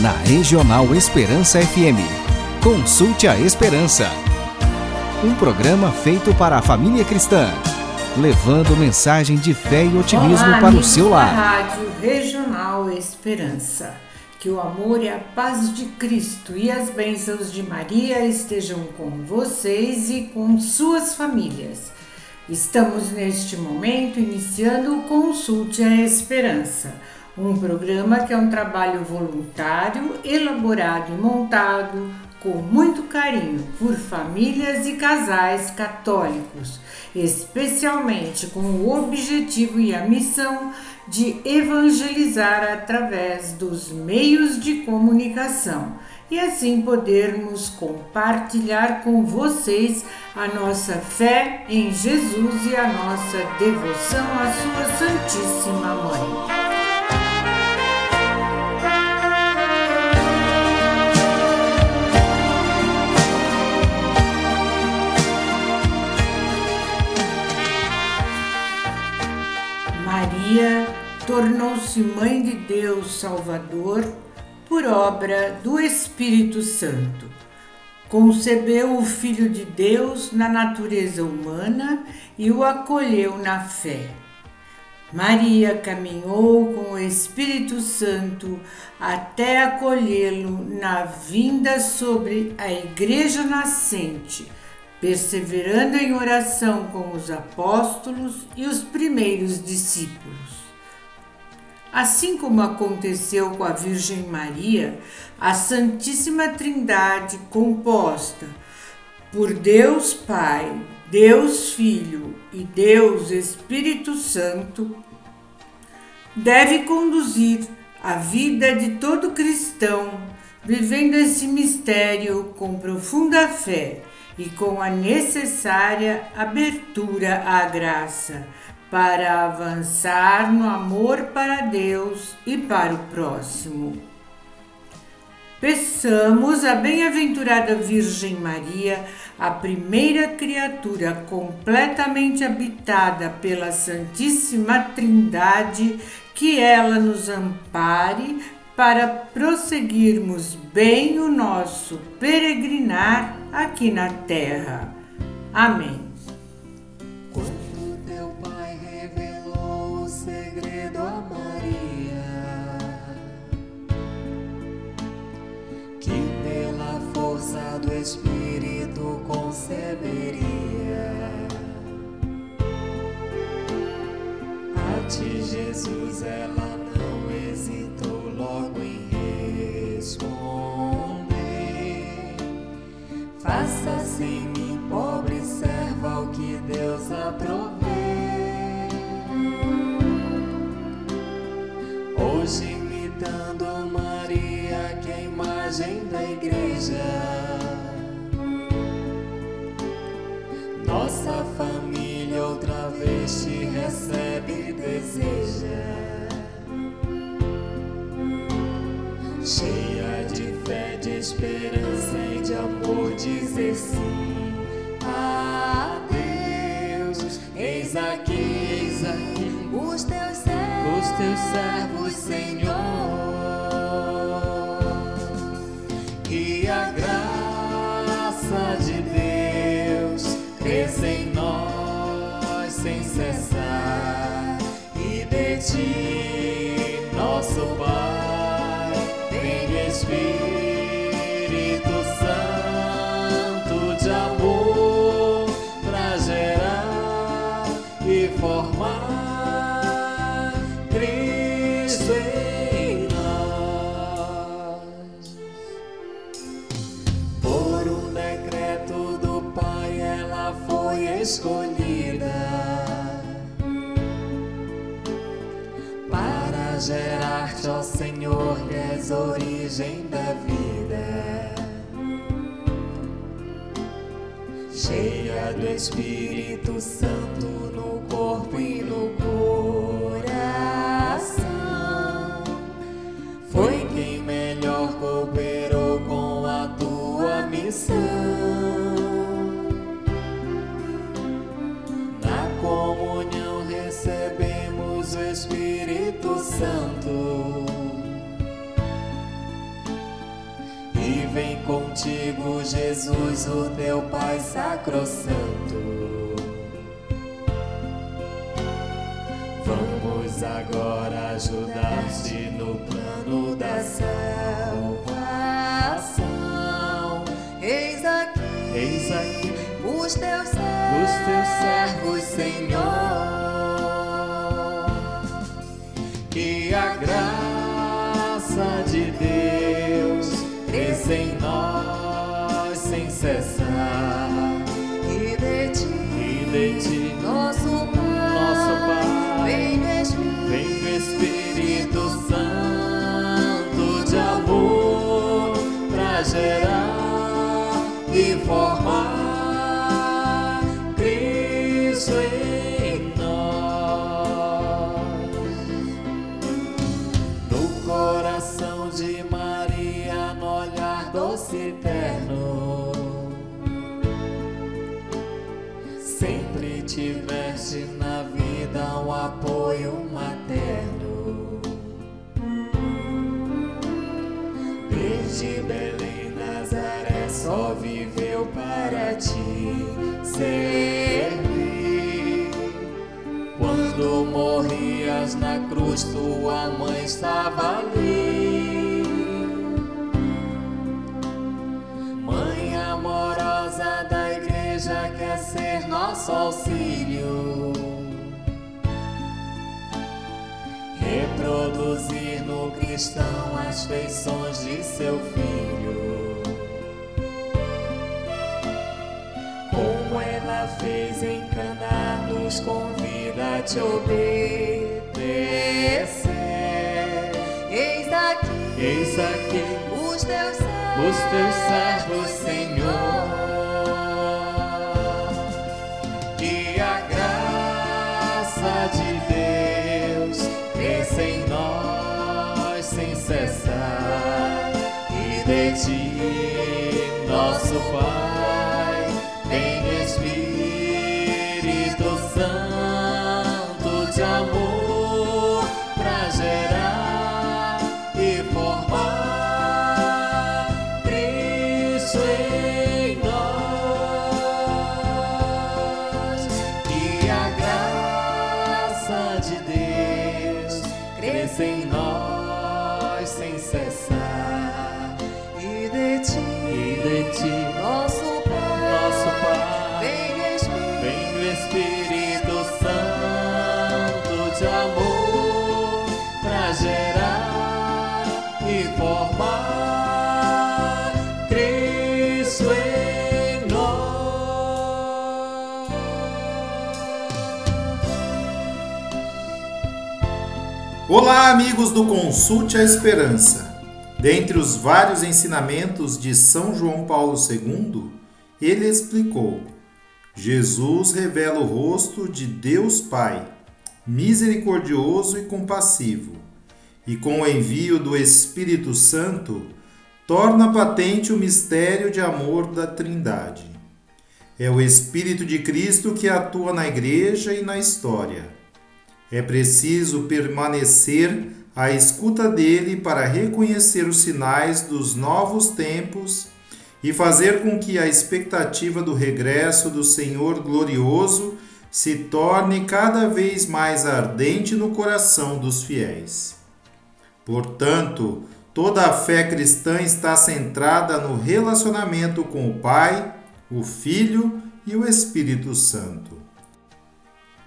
na Regional Esperança FM. Consulte a Esperança. Um programa feito para a família cristã, levando mensagem de fé e otimismo Olá, para o seu lar. Rádio Regional Esperança. Que o amor e a paz de Cristo e as bênçãos de Maria estejam com vocês e com suas famílias. Estamos neste momento iniciando o Consulte a Esperança, um programa que é um trabalho voluntário, elaborado e montado com muito carinho por famílias e casais católicos, especialmente com o objetivo e a missão de evangelizar através dos meios de comunicação e assim podermos compartilhar com vocês a nossa fé em Jesus e a nossa devoção à Sua Santíssima Mãe. Maria tornou-se Mãe de Deus Salvador por obra do Espírito Santo. Concebeu o Filho de Deus na natureza humana e o acolheu na fé. Maria caminhou com o Espírito Santo até acolhê-lo na vinda sobre a Igreja nascente perseverando em oração com os apóstolos e os primeiros discípulos. Assim como aconteceu com a Virgem Maria, a Santíssima Trindade, composta por Deus Pai, Deus Filho e Deus Espírito Santo, deve conduzir a vida de todo cristão, vivendo esse mistério com profunda fé e com a necessária abertura à graça para avançar no amor para Deus e para o próximo. Peçamos a bem-aventurada Virgem Maria, a primeira criatura completamente habitada pela Santíssima Trindade, que ela nos ampare para prosseguirmos bem o nosso peregrinar aqui na terra. Amém. Quando teu pai revelou o segredo a Maria, que pela força do Espírito conceberia, a ti, Jesus, ela não hesitou logo em responder. Faça-se em mim, pobre serva, o que Deus aprovê. Hoje imitando Maria, que é a imagem da igreja. Nossa família outra vez te recebe e deseja. Cheia de fé, de esperança e de amor, dizer sim a Deus. Eis aqui, eis aqui os teus servos, os teus servos, Senhor. Origem da vida. Cheia do Espírito Santo no corpo e Jesus, o teu Pai sacrosanto. Vamos agora ajudar-te no plano da salvação. Eis aqui, Eis aqui os teus os teus servos, Senhor. Desde Belém, Nazaré, só viveu para ti servir. Quando morrias na cruz, tua mãe estava ali. Mãe amorosa da igreja, quer ser nosso auxílio. Reproduzir no cristão as feições de seu filho. Como ela fez em Caná, nos convida a te obedecer. Eis aqui Eis aqui os teus os teus servos, Senhor. Pai, Olá, amigos do Consulte a Esperança. Dentre os vários ensinamentos de São João Paulo II, ele explicou: Jesus revela o rosto de Deus Pai, misericordioso e compassivo, e com o envio do Espírito Santo, torna patente o mistério de amor da Trindade. É o Espírito de Cristo que atua na Igreja e na história. É preciso permanecer à escuta dele para reconhecer os sinais dos novos tempos e fazer com que a expectativa do regresso do Senhor glorioso se torne cada vez mais ardente no coração dos fiéis. Portanto, toda a fé cristã está centrada no relacionamento com o Pai, o Filho e o Espírito Santo.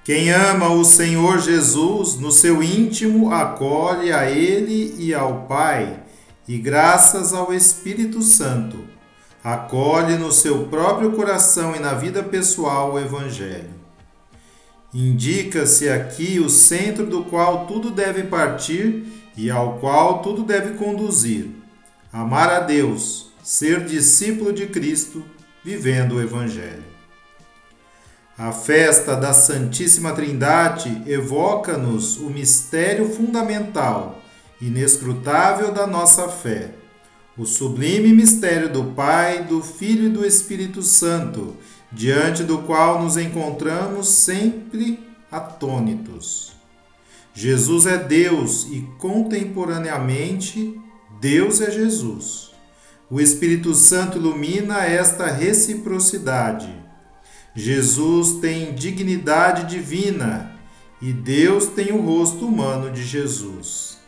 Quem ama o Senhor Jesus no seu íntimo acolhe a Ele e ao Pai, e graças ao Espírito Santo, acolhe no seu próprio coração e na vida pessoal o Evangelho. Indica-se aqui o centro do qual tudo deve partir e ao qual tudo deve conduzir: amar a Deus, ser discípulo de Cristo, vivendo o Evangelho. A festa da Santíssima Trindade evoca-nos o mistério fundamental, inescrutável da nossa fé, o sublime mistério do Pai, do Filho e do Espírito Santo, diante do qual nos encontramos sempre atônitos. Jesus é Deus e contemporaneamente Deus é Jesus. O Espírito Santo ilumina esta reciprocidade. Jesus tem dignidade divina e Deus tem o rosto humano de Jesus.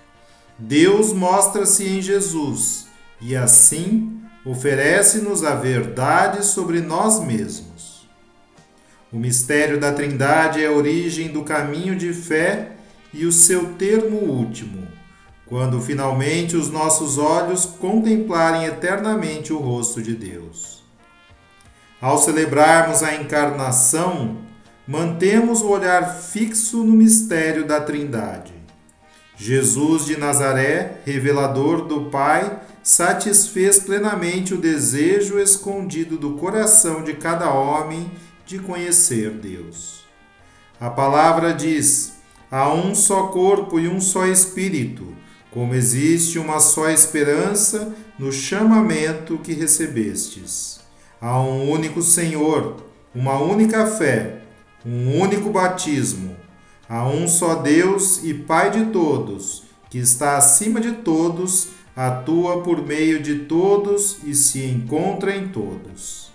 Deus mostra-se em Jesus e assim oferece-nos a verdade sobre nós mesmos. O mistério da Trindade é a origem do caminho de fé e o seu termo último, quando finalmente os nossos olhos contemplarem eternamente o rosto de Deus. Ao celebrarmos a encarnação, mantemos o olhar fixo no mistério da Trindade. Jesus de Nazaré, revelador do Pai, satisfez plenamente o desejo escondido do coração de cada homem de conhecer Deus. A palavra diz: há um só corpo e um só espírito, como existe uma só esperança no chamamento que recebestes. Há um único Senhor, uma única fé, um único batismo. Há um só Deus e Pai de todos, que está acima de todos, atua por meio de todos e se encontra em todos.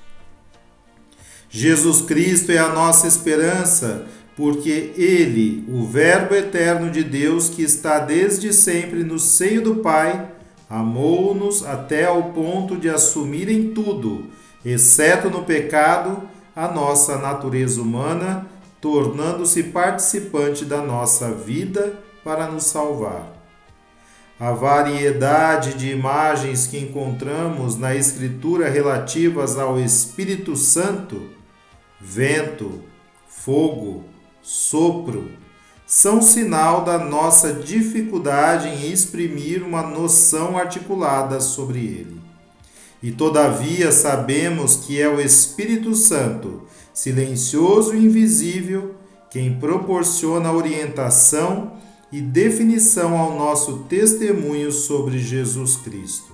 Jesus Cristo é a nossa esperança, porque Ele, o Verbo eterno de Deus que está desde sempre no seio do Pai, amou-nos até ao ponto de assumir em tudo, exceto no pecado, a nossa natureza humana, tornando-se participante da nossa vida para nos salvar. A variedade de imagens que encontramos na Escritura relativas ao Espírito Santo, vento, fogo, sopro, são sinal da nossa dificuldade em exprimir uma noção articulada sobre ele. E todavia sabemos que é o Espírito Santo, silencioso e invisível, quem proporciona orientação e definição ao nosso testemunho sobre Jesus Cristo.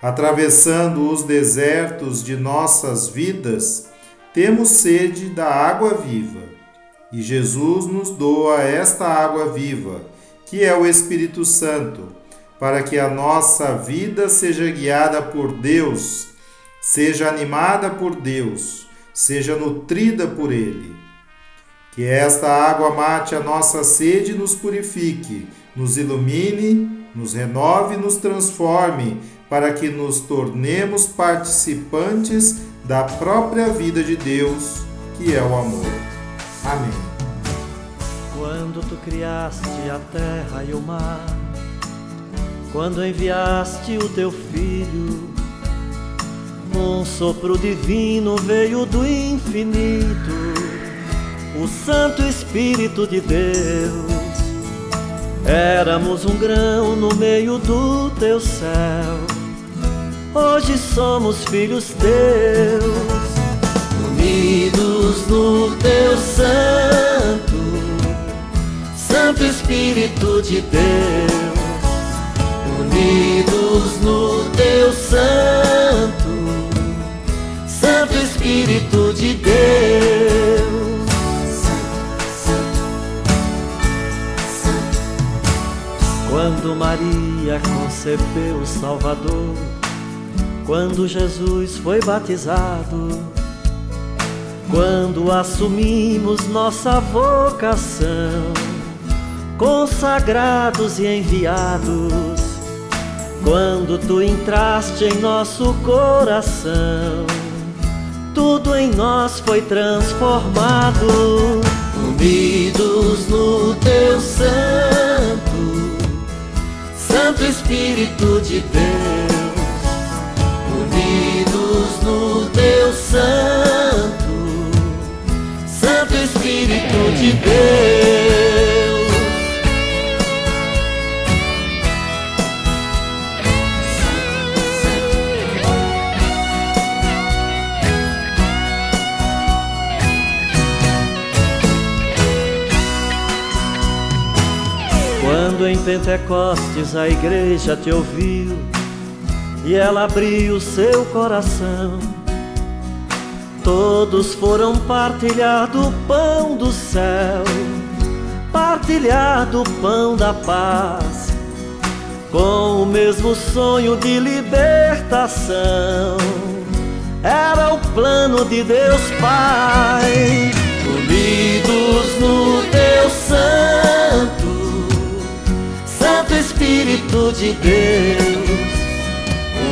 Atravessando os desertos de nossas vidas, temos sede da água viva, e Jesus nos doa esta água viva, que é o Espírito Santo, para que a nossa vida seja guiada por Deus, seja animada por Deus, seja nutrida por Ele que esta água mate a nossa sede e nos purifique, nos ilumine, nos renove e nos transforme, para que nos tornemos participantes da própria vida de Deus, que é o amor. Amém. Quando tu criaste a terra e o mar, quando enviaste o teu filho, um sopro divino veio do infinito o Santo Espírito de Deus. Éramos um grão no meio do teu céu, hoje somos filhos teus, unidos no teu Santo, Santo Espírito de Deus, unidos no teu Santo, Santo Espírito de Deus. Quando Maria concebeu o Salvador, quando Jesus foi batizado, quando assumimos nossa vocação, consagrados e enviados, quando tu entraste em nosso coração, tudo em nós foi transformado, unidos no teu santo Santo Espírito de Deus, unidos no Teu Santo, Santo Espírito de Deus. Quando em Pentecostes a igreja te ouviu e ela abriu seu coração, todos foram partilhar do pão do céu, partilhar do pão da paz. Com o mesmo sonho de libertação. Era o plano de Deus Pai, unidos no teu santo, Santo Espírito de Deus,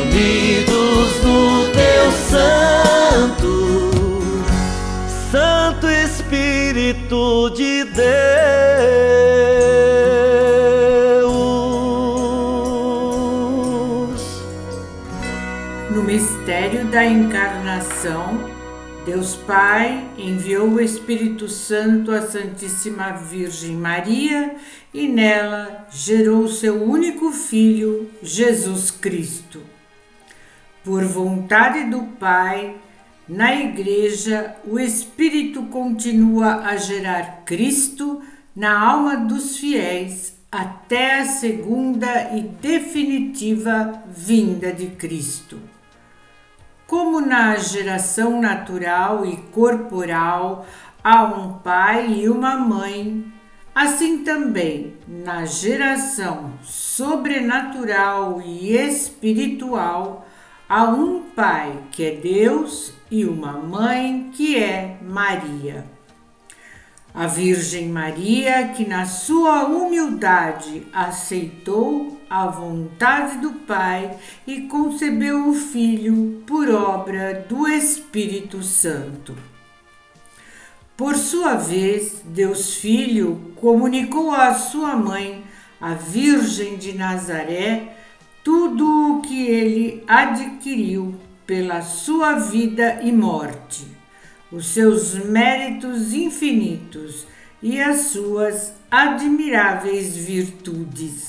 unidos no teu santo, Santo Espírito de Deus. mistério da encarnação, Deus Pai enviou o Espírito Santo à Santíssima Virgem Maria e nela gerou seu único filho, Jesus Cristo. Por vontade do Pai, na Igreja, o Espírito continua a gerar Cristo na alma dos fiéis até a segunda e definitiva vinda de Cristo. Como na geração natural e corporal há um pai e uma mãe, assim também na geração sobrenatural e espiritual há um pai que é Deus e uma mãe que é Maria. A Virgem Maria, que na sua humildade aceitou a vontade do Pai e concebeu o Filho por obra do Espírito Santo. Por sua vez, Deus Filho comunicou à sua mãe, a Virgem de Nazaré, tudo o que ele adquiriu pela sua vida e morte os seus méritos infinitos e as suas admiráveis virtudes.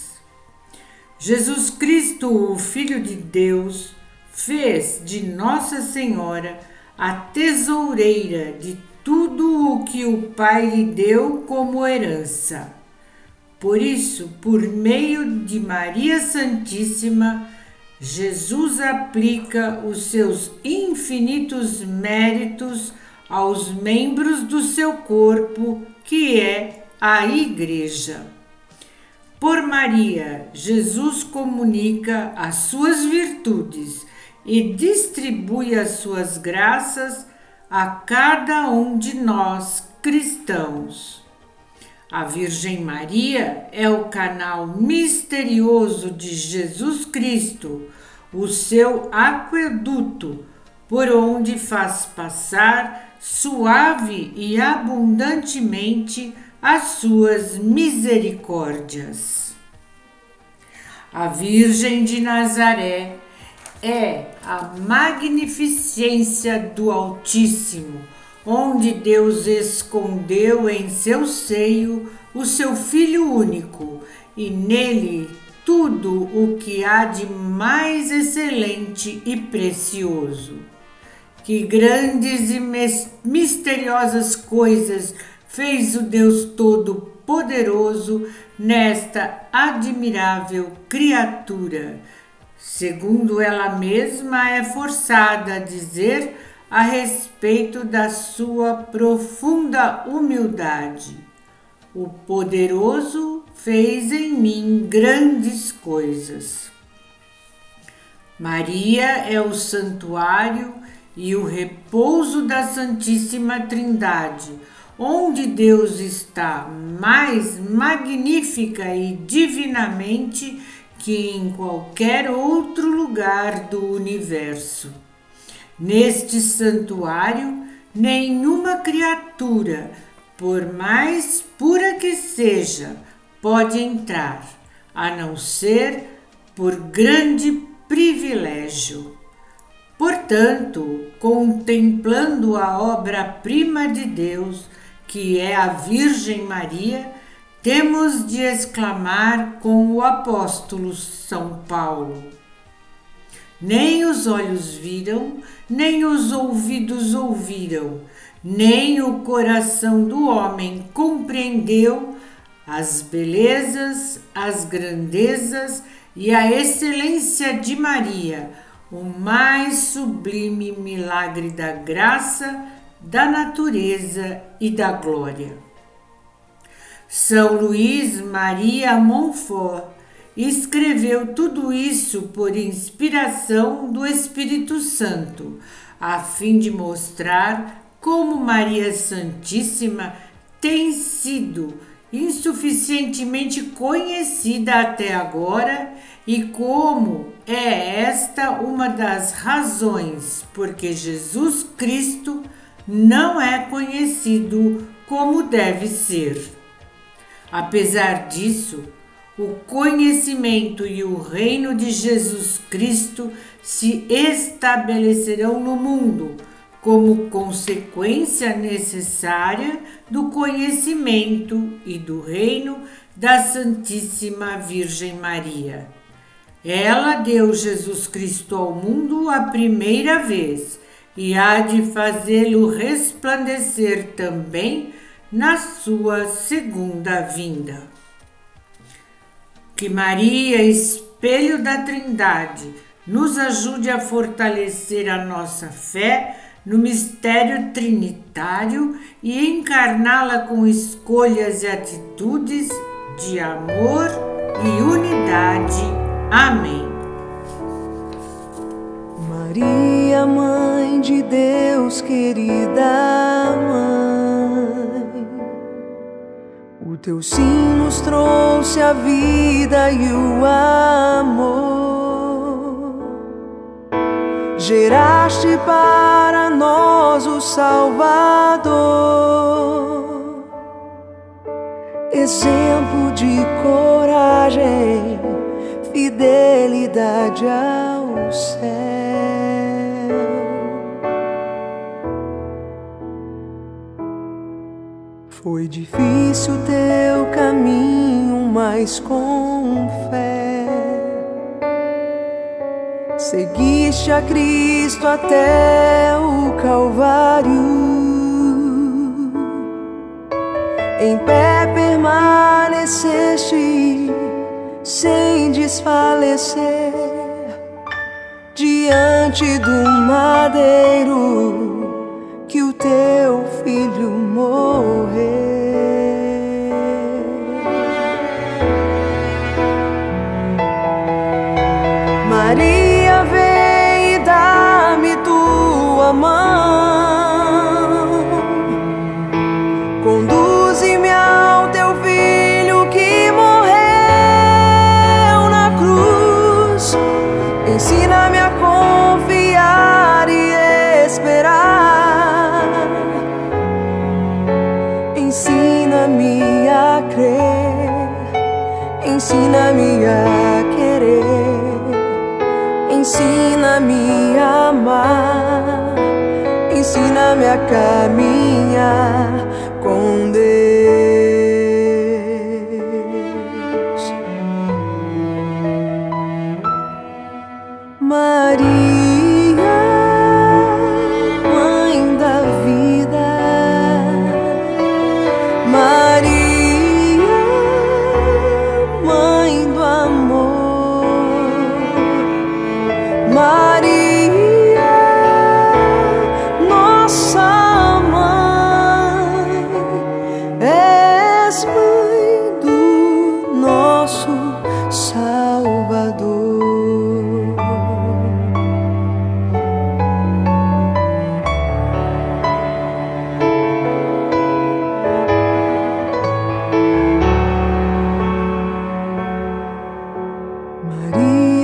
Jesus Cristo, o Filho de Deus, fez de Nossa Senhora a tesoureira de tudo o que o Pai lhe deu como herança. Por isso, por meio de Maria Santíssima, Jesus aplica os seus infinitos méritos aos membros do seu corpo, que é a Igreja. Por Maria, Jesus comunica as suas virtudes e distribui as suas graças a cada um de nós cristãos. A Virgem Maria é o canal misterioso de Jesus Cristo, o seu aqueduto, por onde faz passar suave e abundantemente as suas misericórdias. A Virgem de Nazaré é a magnificência do Altíssimo, onde Deus escondeu em seu seio o seu Filho único e nele tudo o que há de mais excelente e precioso que grandes e misteriosas coisas fez o Deus Todo-Poderoso nesta admirável criatura. Segundo ela mesma é forçada a dizer a respeito da sua profunda humildade. O poderoso fez em mim grandes coisas. Maria é o santuário e o repouso da Santíssima Trindade, onde Deus está mais magnífica e divinamente que em qualquer outro lugar do universo. Neste santuário, nenhuma criatura, por mais pura que seja, pode entrar, a não ser por grande privilégio. Portanto, contemplando a obra-prima de Deus, que é a Virgem Maria, temos de exclamar com o apóstolo São Paulo: Nem os olhos viram, nem os ouvidos ouviram, nem o coração do homem compreendeu as belezas, as grandezas e a excelência de Maria o mais sublime milagre da graça, da natureza e da glória. São Luís Maria Montfort escreveu tudo isso por inspiração do Espírito Santo, a fim de mostrar como Maria Santíssima tem sido insuficientemente conhecida até agora e como é esta uma das razões porque Jesus Cristo não é conhecido como deve ser. Apesar disso, o conhecimento e o reino de Jesus Cristo se estabelecerão no mundo como consequência necessária do conhecimento e do reino da Santíssima Virgem Maria. Ela deu Jesus Cristo ao mundo a primeira vez e há de fazê-lo resplandecer também na sua segunda vinda. Que Maria, espelho da Trindade, nos ajude a fortalecer a nossa fé no mistério trinitário e encarná-la com escolhas e atitudes de amor e unidade. Amém. Maria, Mãe de Deus, querida Mãe, o teu sim nos trouxe a vida e o amor. Geraste para nós o Salvador, exemplo de coragem, fidelidade ao céu. Foi difícil teu caminho, mas com fé. Seguiste a Cristo até o Calvário, em pé permaneceste sem desfalecer. Diante do madeiro teu filho morreu. A caminhar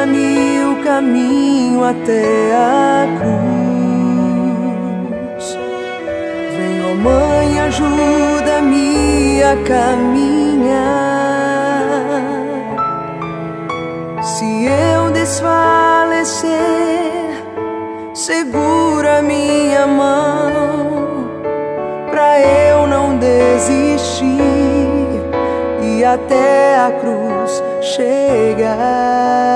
Ensina-me o caminho até a cruz. Mãe, ajuda-me a caminhar. Se eu desfalecer, segura minha mão, pra eu não desistir e até a cruz chegar.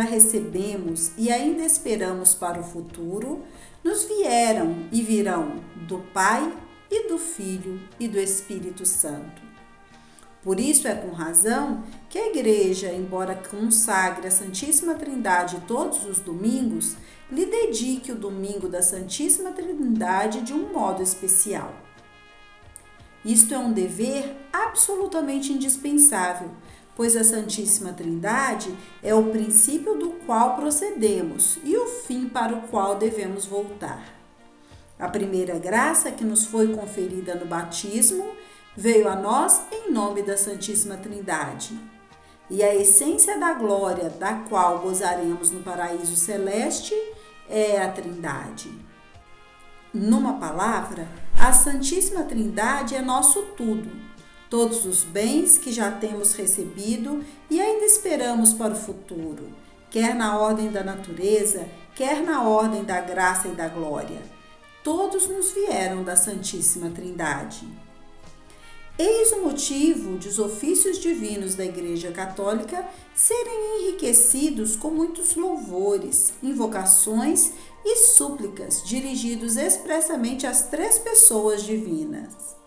Recebemos e ainda esperamos para o futuro, nos vieram e virão do Pai e do Filho e do Espírito Santo. Por isso é com razão que a Igreja, embora consagre a Santíssima Trindade todos os domingos, lhe dedique o domingo da Santíssima Trindade de um modo especial. Isto é um dever absolutamente indispensável, pois a Santíssima Trindade é o princípio do qual procedemos e o fim para o qual devemos voltar. A primeira graça que nos foi conferida no batismo veio a nós em nome da Santíssima Trindade. E a essência da glória da qual gozaremos no paraíso celeste é a Trindade. Numa palavra, a Santíssima Trindade é nosso tudo todos os bens que já temos recebido e ainda esperamos para o futuro, quer na ordem da natureza, quer na ordem da graça e da glória. Todos nos vieram da Santíssima Trindade. Eis o motivo de os ofícios divinos da Igreja Católica serem enriquecidos com muitos louvores, invocações e súplicas dirigidos expressamente às três pessoas divinas.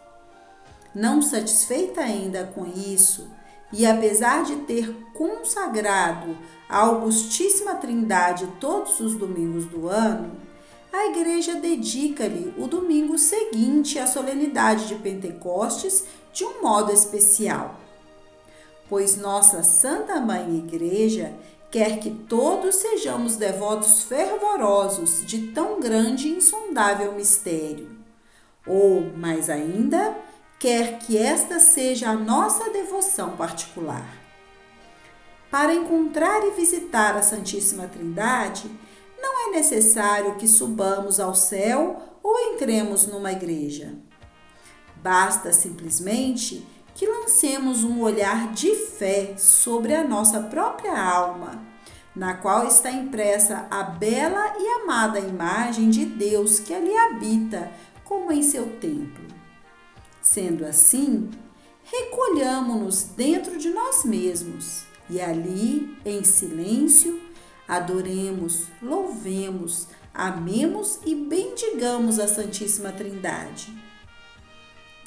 Não satisfeita ainda com isso, e apesar de ter consagrado a Augustíssima Trindade todos os domingos do ano, a igreja dedica-lhe o domingo seguinte à solenidade de Pentecostes de um modo especial. Pois nossa Santa Mãe Igreja quer que todos sejamos devotos fervorosos de tão grande e insondável mistério. Ou, mais ainda, quer que esta seja a nossa devoção particular. Para encontrar e visitar a Santíssima Trindade, não é necessário que subamos ao céu ou entremos numa igreja. Basta simplesmente que lancemos um olhar de fé sobre a nossa própria alma, na qual está impressa a bela e amada imagem de Deus que ali habita, como em seu templo. Sendo assim, recolhamos-nos dentro de nós mesmos e ali, em silêncio, adoremos, louvemos, amemos e bendigamos a Santíssima Trindade.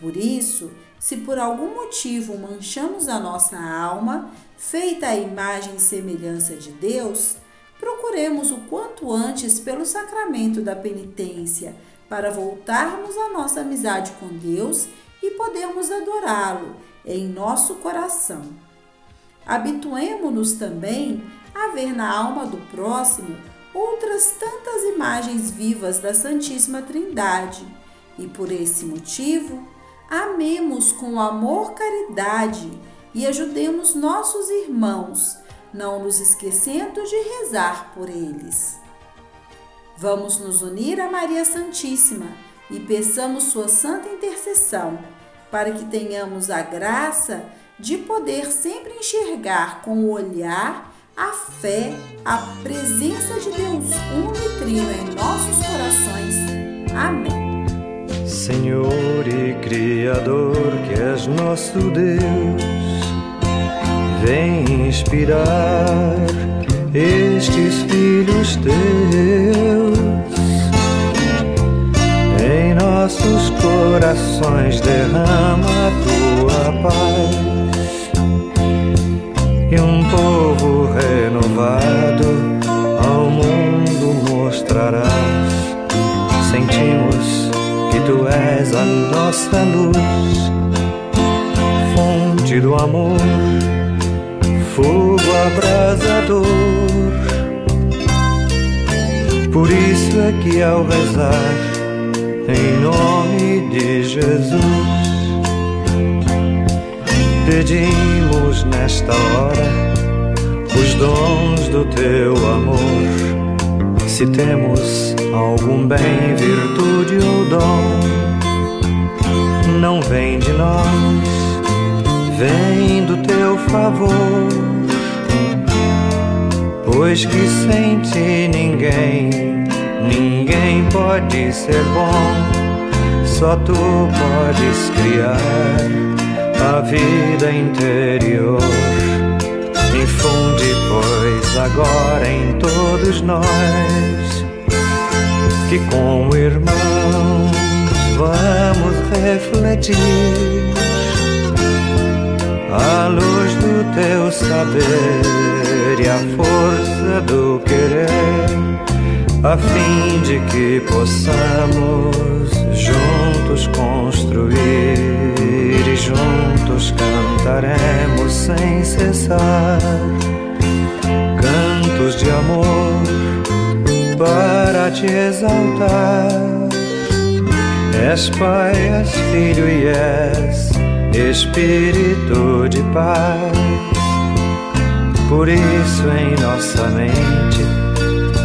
Por isso, se por algum motivo manchamos a nossa alma, feita a imagem e semelhança de Deus, procuremos o quanto antes pelo sacramento da penitência para voltarmos à nossa amizade com Deus e podermos adorá-lo em nosso coração. Habituemo-nos também a ver na alma do próximo outras tantas imagens vivas da Santíssima Trindade, E por esse motivo, amemos com amor caridade e ajudemos nossos irmãos, não nos esquecendo de rezar por eles. Vamos nos unir a Maria Santíssima e peçamos sua santa intercessão para que tenhamos a graça de poder sempre enxergar com o olhar a fé, a presença de Deus uno e trino em nossos corações. Amém. Senhor e Criador, que és nosso Deus, vem inspirar estes filhos teus nossos corações derrama tua paz e um povo renovado ao mundo mostrarás. Sentimos que tu és a nossa luz, fonte do amor, fogo abrasador. Por isso é que ao rezar em nome de Jesus. Pedimos nesta hora os dons do teu amor. Se temos algum bem, virtude ou dom, não vem de nós, vem do teu favor. Pois que sem ti ninguém Ninguém pode ser bom, só tu podes criar a vida interior. Infunde, pois, agora em todos nós que, como irmãos, vamos refletir a luz do teu saber e a força do querer a fim de que possamos juntos construir e juntos cantaremos sem cessar cantos de amor para te exaltar. És Pai, és Filho e és Espírito de paz. Por isso em nossa mente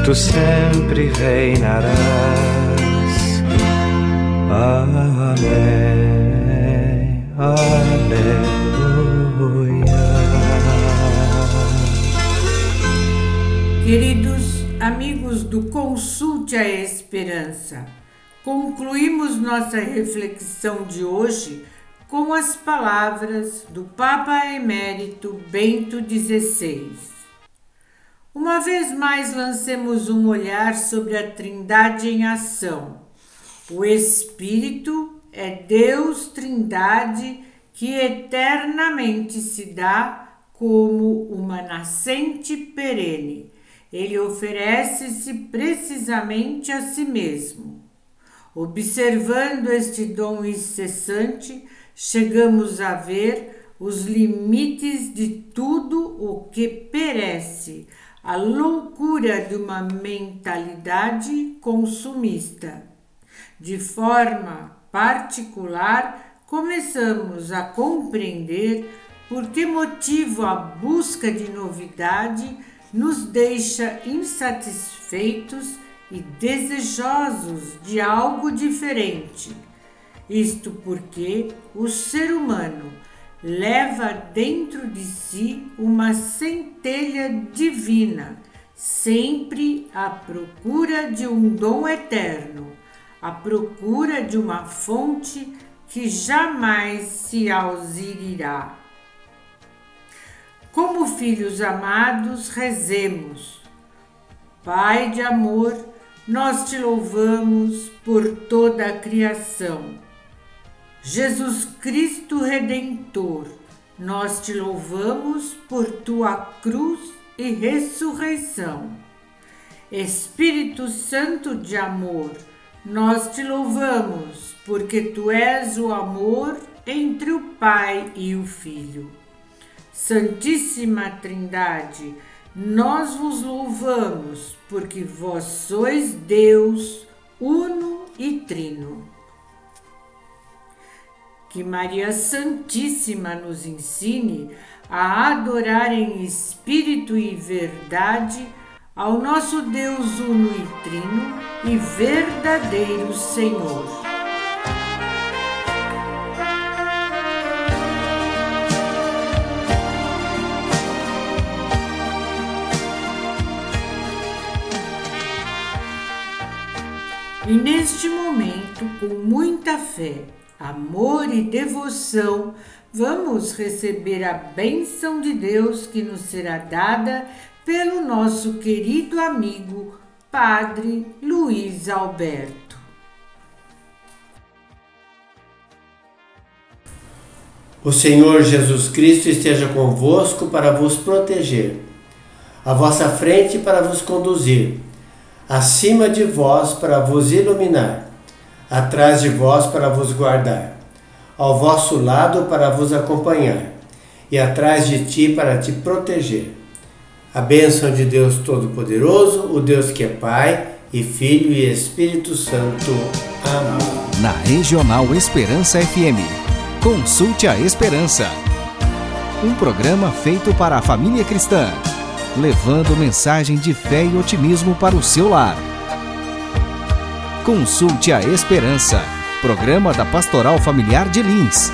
tu sempre reinarás. Amém. Aleluia. Queridos amigos do Consulte a Esperança, concluímos nossa reflexão de hoje com as palavras do Papa Emérito Bento XVI. Uma vez mais lancemos um olhar sobre a Trindade em ação. O Espírito é Deus Trindade que eternamente se dá como uma nascente perene. Ele oferece-se precisamente a si mesmo. Observando este dom incessante, chegamos a ver os limites de tudo o que perece a loucura de uma mentalidade consumista. De forma particular, começamos a compreender por que motivo a busca de novidade nos deixa insatisfeitos e desejosos de algo diferente. Isto porque o ser humano leva dentro de si uma centelha divina, sempre à procura de um dom eterno, à procura de uma fonte que jamais se auxiliará. Como filhos amados, rezemos. Pai de amor, nós te louvamos por toda a criação Jesus Cristo Redentor, nós te louvamos por tua cruz e ressurreição. Espírito Santo de amor, nós te louvamos porque tu és o amor entre o Pai e o Filho. Santíssima Trindade, nós vos louvamos porque vós sois Deus uno e trino. Que Maria Santíssima nos ensine a adorar em espírito e verdade ao nosso Deus uno e trino e verdadeiro Senhor. E neste momento, com muita fé, amor e devoção, vamos receber a bênção de Deus que nos será dada pelo nosso querido amigo Padre Luiz Alberto. O Senhor Jesus Cristo esteja convosco para vos proteger, à vossa frente para vos conduzir acima de vós para vos iluminar, atrás de vós para vos guardar, ao vosso lado para vos acompanhar, e atrás de ti para te proteger. A bênção de Deus Todo-Poderoso, o Deus que é Pai e Filho e Espírito Santo. Amém. Na Regional Esperança FM, consulte a Esperança. Um programa feito para a família cristã levando mensagem de fé e otimismo para o seu lar. Consulte a Esperança, programa da Pastoral Familiar de Lins